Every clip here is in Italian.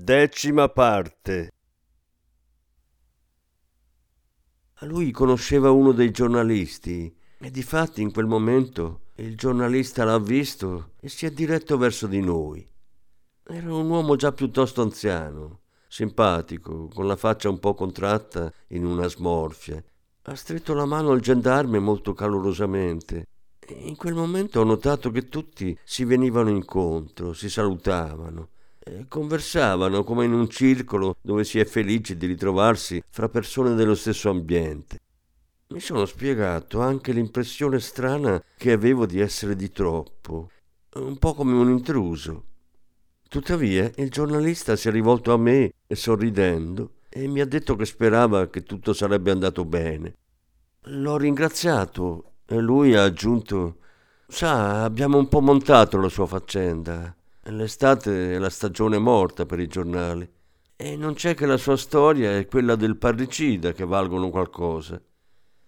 Decima parte lui conosceva uno dei giornalisti e difatti in quel momento il giornalista l'ha visto e si è diretto verso di noi. Era un uomo già piuttosto anziano, simpatico, con la faccia un po' contratta in una smorfia. Ha stretto la mano al gendarme molto calorosamente in quel momento ho notato che tutti si venivano incontro, si salutavano, e conversavano come in un circolo dove si è felici di ritrovarsi fra persone dello stesso ambiente. Mi sono spiegato anche l'impressione strana che avevo di essere di troppo, un po' come un intruso. Tuttavia il giornalista si è rivolto a me sorridendo e mi ha detto che sperava che tutto sarebbe andato bene. L'ho ringraziato e lui ha aggiunto, sa, abbiamo un po' montato la sua faccenda. L'estate è la stagione morta per i giornali. E non c'è che la sua storia e quella del parricida che valgono qualcosa.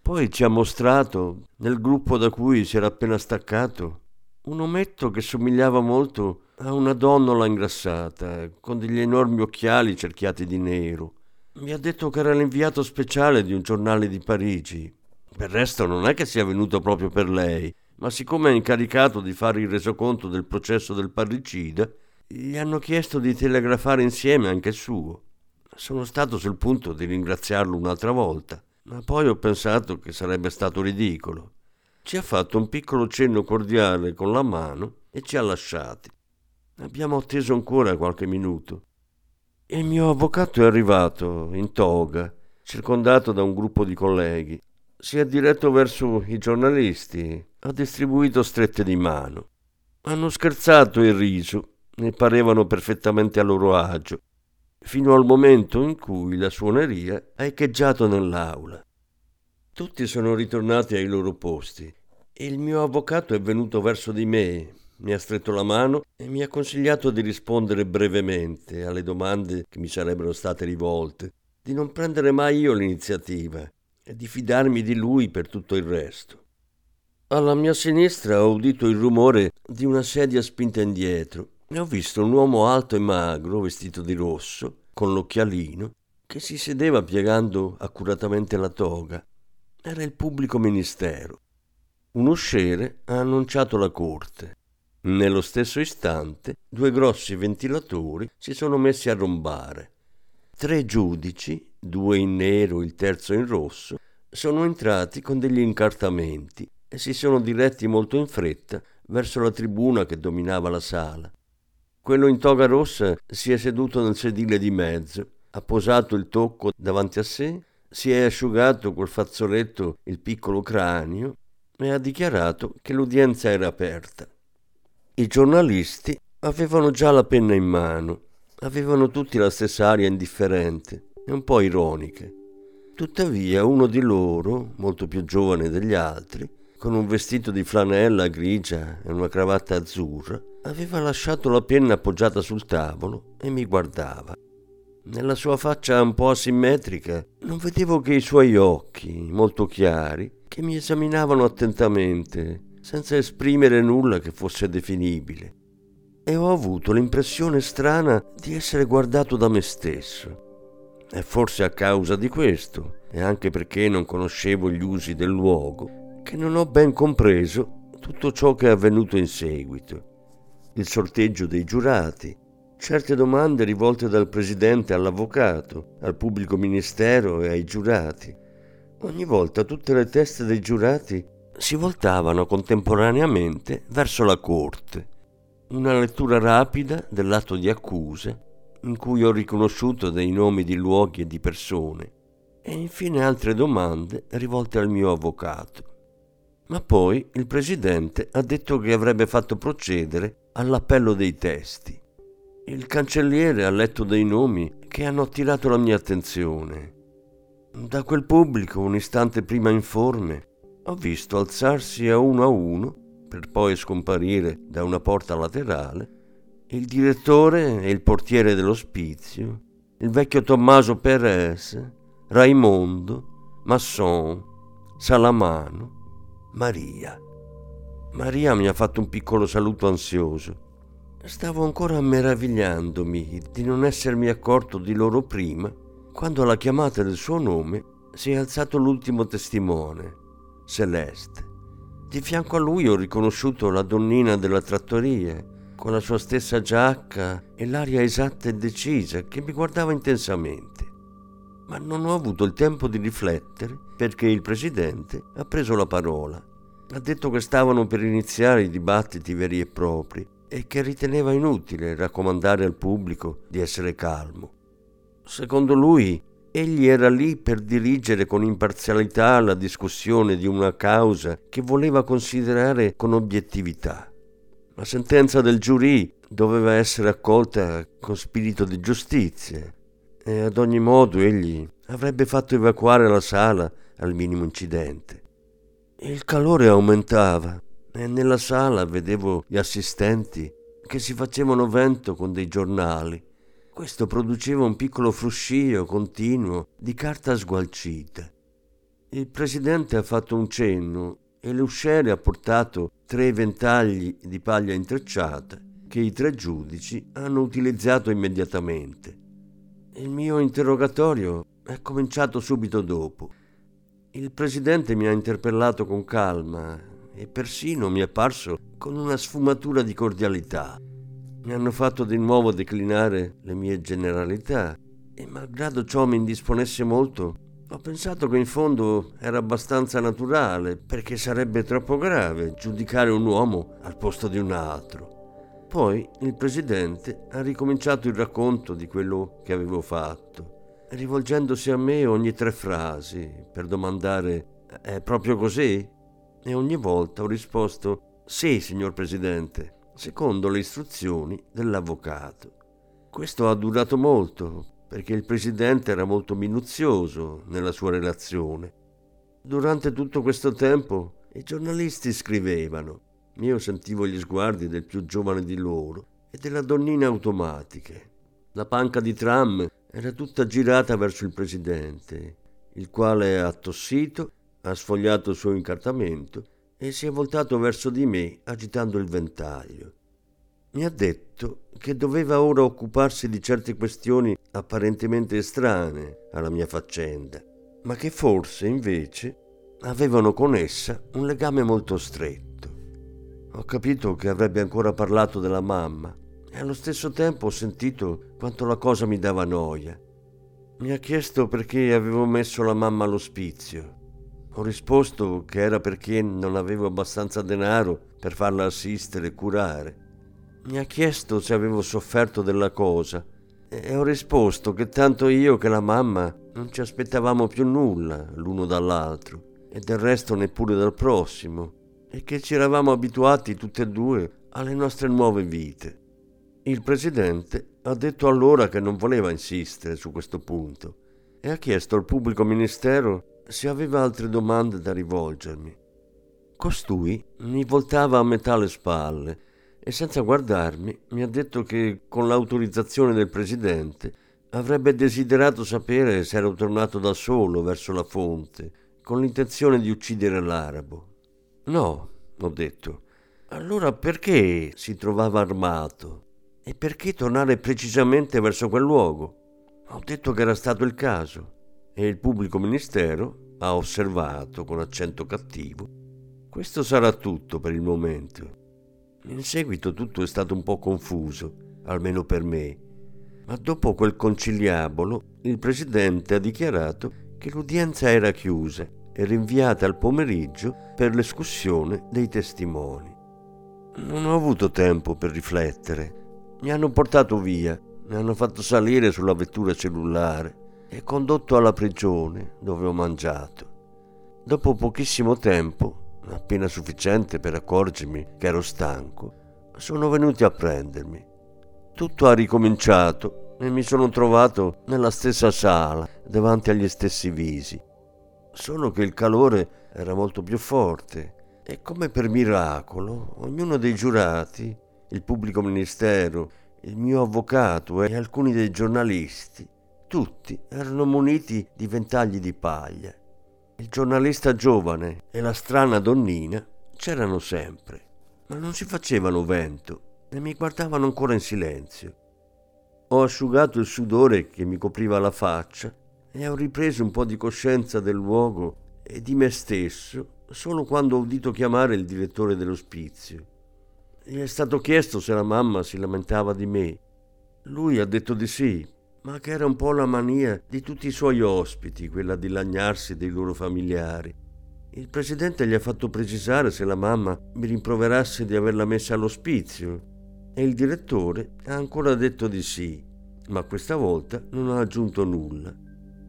Poi ci ha mostrato, nel gruppo da cui si era appena staccato, un ometto che somigliava molto a una donnola ingrassata, con degli enormi occhiali cerchiati di nero. Mi ha detto che era l'inviato speciale di un giornale di Parigi per resto non è che sia venuto proprio per lei, ma siccome è incaricato di fare il resoconto del processo del parricida, gli hanno chiesto di telegrafare insieme anche il suo. Sono stato sul punto di ringraziarlo un'altra volta, ma poi ho pensato che sarebbe stato ridicolo. Ci ha fatto un piccolo cenno cordiale con la mano e ci ha lasciati. Abbiamo atteso ancora qualche minuto. Il mio avvocato è arrivato in toga, circondato da un gruppo di colleghi si è diretto verso i giornalisti, ha distribuito strette di mano. Hanno scherzato e riso, ne parevano perfettamente a loro agio, fino al momento in cui la suoneria ha echeggiato nell'aula. Tutti sono ritornati ai loro posti il mio avvocato è venuto verso di me, mi ha stretto la mano e mi ha consigliato di rispondere brevemente alle domande che mi sarebbero state rivolte, di non prendere mai io l'iniziativa e di fidarmi di lui per tutto il resto. Alla mia sinistra ho udito il rumore di una sedia spinta indietro e ho visto un uomo alto e magro, vestito di rosso, con l'occhialino, che si sedeva piegando accuratamente la toga. Era il pubblico ministero. Un usciere ha annunciato la corte. Nello stesso istante due grossi ventilatori si sono messi a rombare. Tre giudici due in nero, il terzo in rosso, sono entrati con degli incartamenti e si sono diretti molto in fretta verso la tribuna che dominava la sala. Quello in toga rossa si è seduto nel sedile di mezzo, ha posato il tocco davanti a sé, si è asciugato col fazzoletto il piccolo cranio e ha dichiarato che l'udienza era aperta. I giornalisti avevano già la penna in mano, avevano tutti la stessa aria indifferente e un po' ironiche. Tuttavia uno di loro, molto più giovane degli altri, con un vestito di flanella grigia e una cravatta azzurra, aveva lasciato la penna appoggiata sul tavolo e mi guardava. Nella sua faccia un po' asimmetrica non vedevo che i suoi occhi, molto chiari, che mi esaminavano attentamente, senza esprimere nulla che fosse definibile. E ho avuto l'impressione strana di essere guardato da me stesso. E forse a causa di questo, e anche perché non conoscevo gli usi del luogo, che non ho ben compreso tutto ciò che è avvenuto in seguito. Il sorteggio dei giurati, certe domande rivolte dal presidente all'avvocato, al pubblico ministero e ai giurati. Ogni volta tutte le teste dei giurati si voltavano contemporaneamente verso la corte. Una lettura rapida dell'atto di accuse in cui ho riconosciuto dei nomi di luoghi e di persone, e infine altre domande rivolte al mio avvocato. Ma poi il presidente ha detto che avrebbe fatto procedere all'appello dei testi. Il cancelliere ha letto dei nomi che hanno attirato la mia attenzione. Da quel pubblico, un istante prima informe, ho visto alzarsi a uno a uno, per poi scomparire da una porta laterale, il direttore e il portiere dell'ospizio, il vecchio Tommaso Perez, Raimondo, Masson, Salamano, Maria. Maria mi ha fatto un piccolo saluto ansioso. Stavo ancora meravigliandomi di non essermi accorto di loro prima, quando alla chiamata del suo nome si è alzato l'ultimo testimone, Celeste. Di fianco a lui ho riconosciuto la donnina della trattoria, con la sua stessa giacca e l'aria esatta e decisa che mi guardava intensamente. Ma non ho avuto il tempo di riflettere perché il presidente ha preso la parola. Ha detto che stavano per iniziare i dibattiti veri e propri e che riteneva inutile raccomandare al pubblico di essere calmo. Secondo lui, egli era lì per dirigere con imparzialità la discussione di una causa che voleva considerare con obiettività. La sentenza del giurì doveva essere accolta con spirito di giustizia e ad ogni modo egli avrebbe fatto evacuare la sala al minimo incidente. Il calore aumentava e nella sala vedevo gli assistenti che si facevano vento con dei giornali. Questo produceva un piccolo fruscio continuo di carta sgualcita. Il presidente ha fatto un cenno e l'usciere ha portato tre ventagli di paglia intrecciata che i tre giudici hanno utilizzato immediatamente. Il mio interrogatorio è cominciato subito dopo. Il presidente mi ha interpellato con calma e persino mi è parso con una sfumatura di cordialità. Mi hanno fatto di nuovo declinare le mie generalità e malgrado ciò mi indisponesse molto, ho pensato che in fondo era abbastanza naturale perché sarebbe troppo grave giudicare un uomo al posto di un altro. Poi il presidente ha ricominciato il racconto di quello che avevo fatto, rivolgendosi a me ogni tre frasi per domandare è proprio così? e ogni volta ho risposto sì, signor Presidente, secondo le istruzioni dell'avvocato. Questo ha durato molto, perché il Presidente era molto minuzioso nella sua relazione. Durante tutto questo tempo i giornalisti scrivevano. Io sentivo gli sguardi del più giovane di loro e della donnina automatiche. La panca di tram era tutta girata verso il Presidente, il quale ha tossito ha sfogliato il suo incartamento e si è voltato verso di me agitando il ventaglio. Mi ha detto che doveva ora occuparsi di certe questioni apparentemente estranee alla mia faccenda, ma che forse invece avevano con essa un legame molto stretto. Ho capito che avrebbe ancora parlato della mamma e allo stesso tempo ho sentito quanto la cosa mi dava noia. Mi ha chiesto perché avevo messo la mamma all'ospizio ho risposto che era perché non avevo abbastanza denaro per farla assistere e curare. Mi ha chiesto se avevo sofferto della cosa e ho risposto che tanto io che la mamma non ci aspettavamo più nulla l'uno dall'altro e del resto neppure dal prossimo e che ci eravamo abituati tutte e due alle nostre nuove vite. Il presidente ha detto allora che non voleva insistere su questo punto e ha chiesto al pubblico ministero se aveva altre domande da rivolgermi. Costui mi voltava a metà le spalle e senza guardarmi mi ha detto che con l'autorizzazione del presidente avrebbe desiderato sapere se ero tornato da solo verso la fonte con l'intenzione di uccidere l'arabo. No, ho detto. Allora perché si trovava armato? E perché tornare precisamente verso quel luogo? Ho detto che era stato il caso e il pubblico ministero ha osservato con accento cattivo. Questo sarà tutto per il momento. In seguito tutto è stato un po' confuso, almeno per me, ma dopo quel conciliabolo il presidente ha dichiarato che l'udienza era chiusa e rinviata al pomeriggio per l'escussione dei testimoni. Non ho avuto tempo per riflettere. Mi hanno portato via, mi hanno fatto salire sulla vettura cellulare e condotto alla prigione dove ho mangiato. Dopo pochissimo tempo, appena sufficiente per accorgermi che ero stanco, sono venuti a prendermi. tutto ha ricominciato e mi sono trovato nella stessa sala, davanti agli stessi visi. Solo che il calore era molto più forte e come per miracolo ognuno dei giurati, il pubblico ministero, il mio avvocato e alcuni dei giornalisti, tutti erano muniti di ventagli di paglia. Il giornalista giovane e la strana donnina c'erano sempre, ma non si facevano vento e mi guardavano ancora in silenzio. Ho asciugato il sudore che mi copriva la faccia e ho ripreso un po' di coscienza del luogo e di me stesso solo quando ho udito chiamare il direttore dell'ospizio. Gli è stato chiesto se la mamma si lamentava di me. Lui ha detto di sì, ma che era un po' la mania di tutti i suoi ospiti, quella di lagnarsi dei loro familiari. Il presidente gli ha fatto precisare se la mamma mi rimproverasse di averla messa all'ospizio e il direttore ha ancora detto di sì, ma questa volta non ha aggiunto nulla.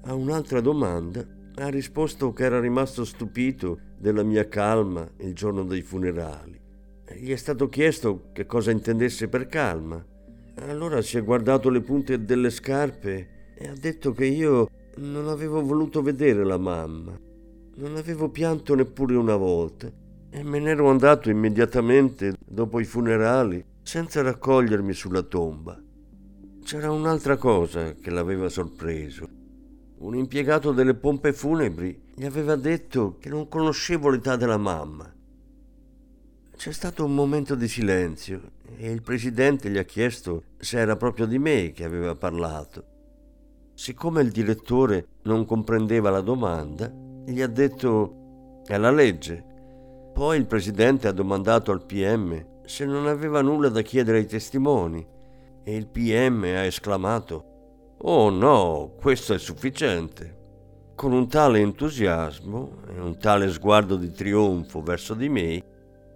A un'altra domanda ha risposto che era rimasto stupito della mia calma il giorno dei funerali. Gli è stato chiesto che cosa intendesse per calma. Allora si è guardato le punte delle scarpe e ha detto che io non avevo voluto vedere la mamma. Non avevo pianto neppure una volta e me n'ero andato immediatamente dopo i funerali senza raccogliermi sulla tomba. C'era un'altra cosa che l'aveva sorpreso. Un impiegato delle pompe funebri gli aveva detto che non conoscevo l'età della mamma. C'è stato un momento di silenzio e il presidente gli ha chiesto se era proprio di me che aveva parlato. Siccome il direttore non comprendeva la domanda, gli ha detto è la legge. Poi il presidente ha domandato al PM se non aveva nulla da chiedere ai testimoni e il PM ha esclamato Oh no, questo è sufficiente. Con un tale entusiasmo e un tale sguardo di trionfo verso di me,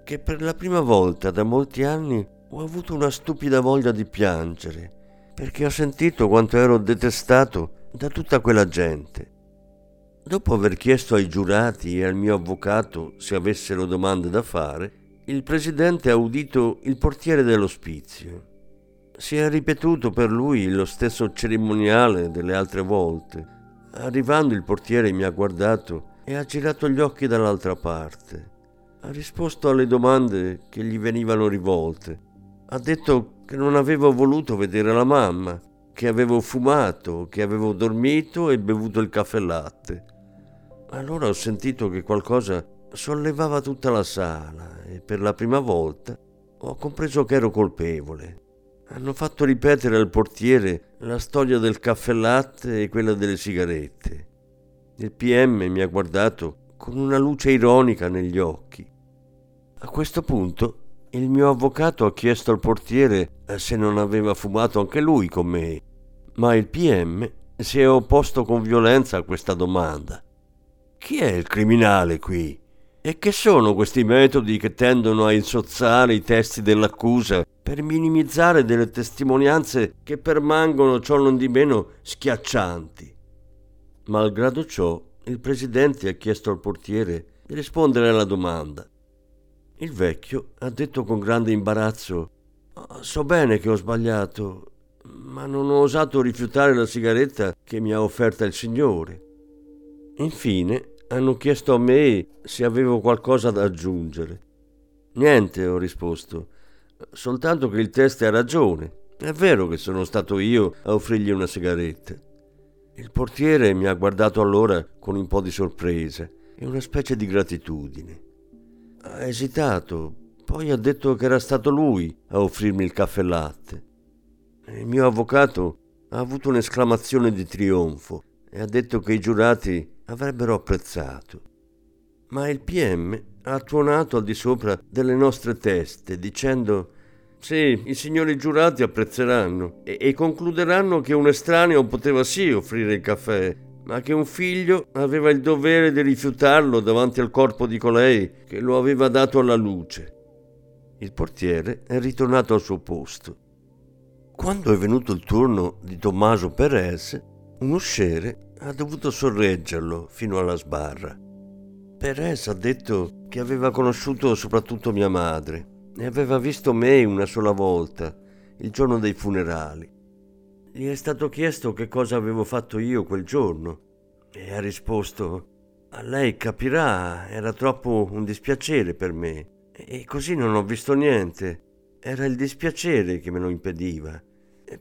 che per la prima volta da molti anni ho avuto una stupida voglia di piangere, perché ho sentito quanto ero detestato da tutta quella gente. Dopo aver chiesto ai giurati e al mio avvocato se avessero domande da fare, il presidente ha udito il portiere dell'ospizio si è ripetuto per lui lo stesso cerimoniale delle altre volte. Arrivando il portiere mi ha guardato e ha girato gli occhi dall'altra parte. Ha risposto alle domande che gli venivano rivolte. Ha detto che non avevo voluto vedere la mamma, che avevo fumato, che avevo dormito e bevuto il caffè latte. Allora ho sentito che qualcosa sollevava tutta la sala e per la prima volta ho compreso che ero colpevole. Hanno fatto ripetere al portiere la storia del caffè latte e quella delle sigarette. Il PM mi ha guardato con una luce ironica negli occhi. A questo punto il mio avvocato ha chiesto al portiere se non aveva fumato anche lui con me, ma il PM si è opposto con violenza a questa domanda. Chi è il criminale qui? E che sono questi metodi che tendono a insozzare i testi dell'accusa per minimizzare delle testimonianze che permangono ciò non di meno schiaccianti? Malgrado ciò, il presidente ha chiesto al portiere di rispondere alla domanda. Il vecchio ha detto con grande imbarazzo So bene che ho sbagliato, ma non ho osato rifiutare la sigaretta che mi ha offerta il Signore. Infine hanno chiesto a me se avevo qualcosa da aggiungere. Niente, ho risposto, soltanto che il test ha ragione. È vero che sono stato io a offrirgli una sigaretta. Il portiere mi ha guardato allora con un po' di sorpresa e una specie di gratitudine. Ha esitato, poi ha detto che era stato lui a offrirmi il caffè latte. Il mio avvocato ha avuto un'esclamazione di trionfo e ha detto che i giurati avrebbero apprezzato. Ma il PM ha tuonato al di sopra delle nostre teste dicendo sì, i signori giurati apprezzeranno e, e concluderanno che un estraneo poteva sì offrire il caffè, ma che un figlio aveva il dovere di rifiutarlo davanti al corpo di colei che lo aveva dato alla luce. Il portiere è ritornato al suo posto. Quando è venuto il turno di Tommaso Perez, un usciere ha dovuto sorreggerlo fino alla sbarra. Perez ha detto che aveva conosciuto soprattutto mia madre e aveva visto me una sola volta il giorno dei funerali. Gli è stato chiesto che cosa avevo fatto io quel giorno e ha risposto a lei capirà, era troppo un dispiacere per me e così non ho visto niente. Era il dispiacere che me lo impediva,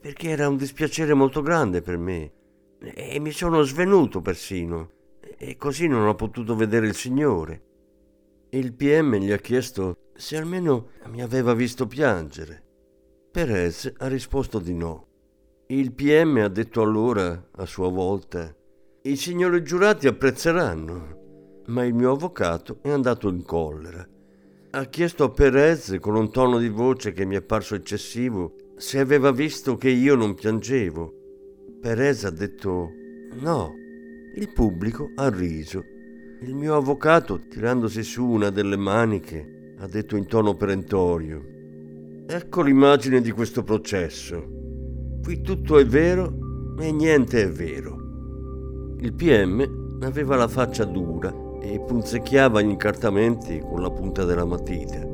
perché era un dispiacere molto grande per me e mi sono svenuto persino e così non ho potuto vedere il Signore. Il PM gli ha chiesto se almeno mi aveva visto piangere. Perez ha risposto di no. Il PM ha detto allora, a sua volta, i signori giurati apprezzeranno, ma il mio avvocato è andato in collera. Ha chiesto a Perez, con un tono di voce che mi è parso eccessivo, se aveva visto che io non piangevo. Perez ha detto no. Il pubblico ha riso. Il mio avvocato, tirandosi su una delle maniche, ha detto in tono perentorio. Ecco l'immagine di questo processo. Qui tutto è vero e niente è vero. Il PM aveva la faccia dura e punzecchiava gli incartamenti con la punta della matita.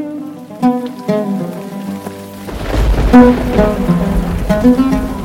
Thank you.